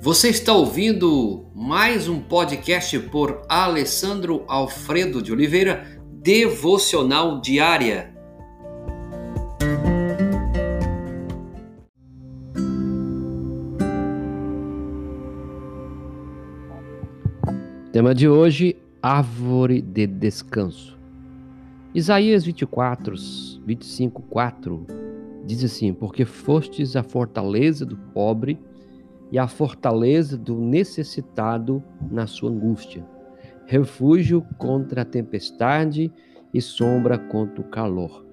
Você está ouvindo mais um podcast por Alessandro Alfredo de Oliveira, Devocional Diária. Tema de hoje: Árvore de Descanso. Isaías 24, 25, 4 diz assim: Porque fostes a fortaleza do pobre e a fortaleza do necessitado na sua angústia, refúgio contra a tempestade e sombra contra o calor.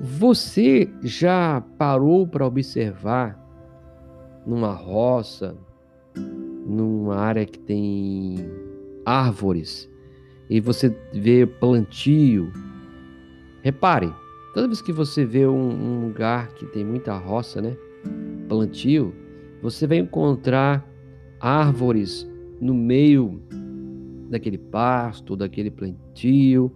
Você já parou para observar numa roça, numa área que tem árvores, e você vê plantio? Repare, toda vez que você vê um, um lugar que tem muita roça, né? Plantio, você vai encontrar árvores no meio daquele pasto, daquele plantio.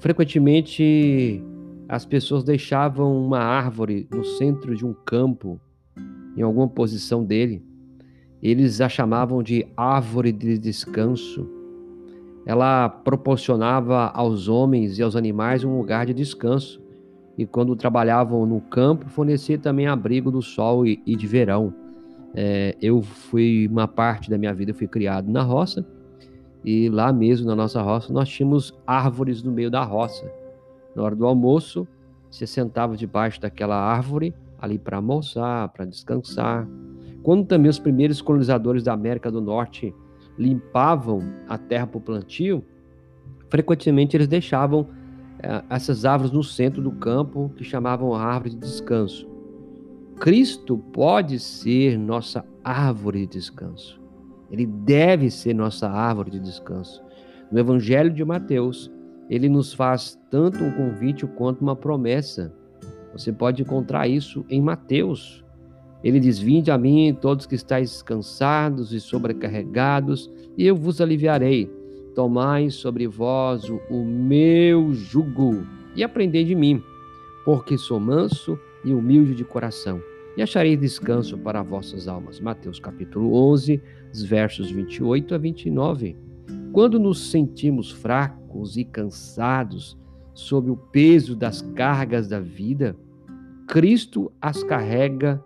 Frequentemente as pessoas deixavam uma árvore no centro de um campo, em alguma posição dele. Eles a chamavam de árvore de descanso. Ela proporcionava aos homens e aos animais um lugar de descanso. E quando trabalhavam no campo, fornecia também abrigo do sol e, de verão. É, eu fui, uma parte da minha vida, eu fui criado na roça, e lá mesmo na nossa roça nós tínhamos árvores no meio da roça. Na hora do almoço, você sentava debaixo daquela árvore ali para almoçar, para descansar. Quando também os primeiros colonizadores da América do Norte limpavam a terra para o plantio, frequentemente eles deixavam é, essas árvores no centro do campo, que chamavam árvore de descanso. Cristo pode ser nossa árvore de descanso. Ele deve ser nossa árvore de descanso. No Evangelho de Mateus, ele nos faz tanto um convite quanto uma promessa. Você pode encontrar isso em Mateus. Ele diz: Vinde a mim, todos que estáis cansados e sobrecarregados, e eu vos aliviarei. Tomai sobre vós o meu jugo e aprendei de mim, porque sou manso e humilde de coração, e acharei descanso para vossas almas. Mateus capítulo 11, versos 28 a 29. Quando nos sentimos fracos e cansados sob o peso das cargas da vida, Cristo as carrega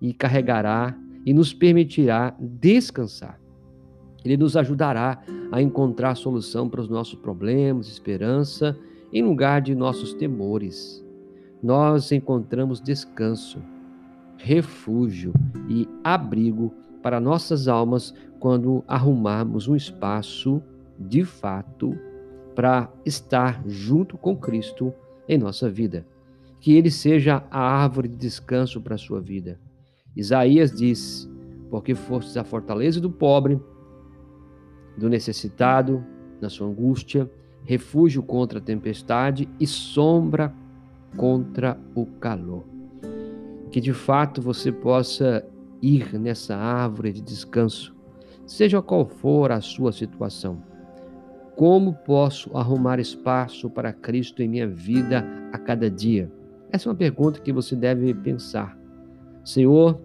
e carregará e nos permitirá descansar. Ele nos ajudará a encontrar solução para os nossos problemas, esperança, em lugar de nossos temores nós encontramos descanso, refúgio e abrigo para nossas almas quando arrumarmos um espaço de fato para estar junto com Cristo em nossa vida. Que ele seja a árvore de descanso para a sua vida. Isaías diz: Porque fostes a fortaleza do pobre, do necessitado, na sua angústia, refúgio contra a tempestade e sombra contra o calor. Que de fato você possa ir nessa árvore de descanso, seja qual for a sua situação. Como posso arrumar espaço para Cristo em minha vida a cada dia? Essa é uma pergunta que você deve pensar. Senhor,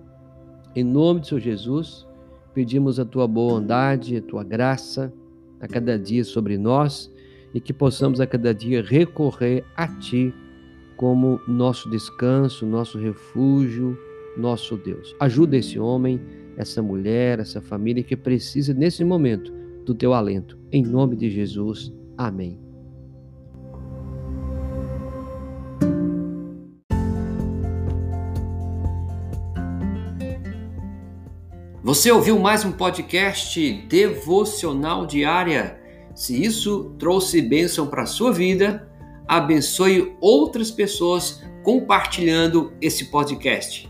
em nome de Senhor Jesus, pedimos a tua bondade, a tua graça a cada dia sobre nós e que possamos a cada dia recorrer a ti como nosso descanso, nosso refúgio, nosso Deus. Ajuda esse homem, essa mulher, essa família que precisa nesse momento do teu alento. Em nome de Jesus. Amém. Você ouviu mais um podcast devocional diária? Se isso trouxe bênção para a sua vida, abençoe outras pessoas compartilhando esse podcast.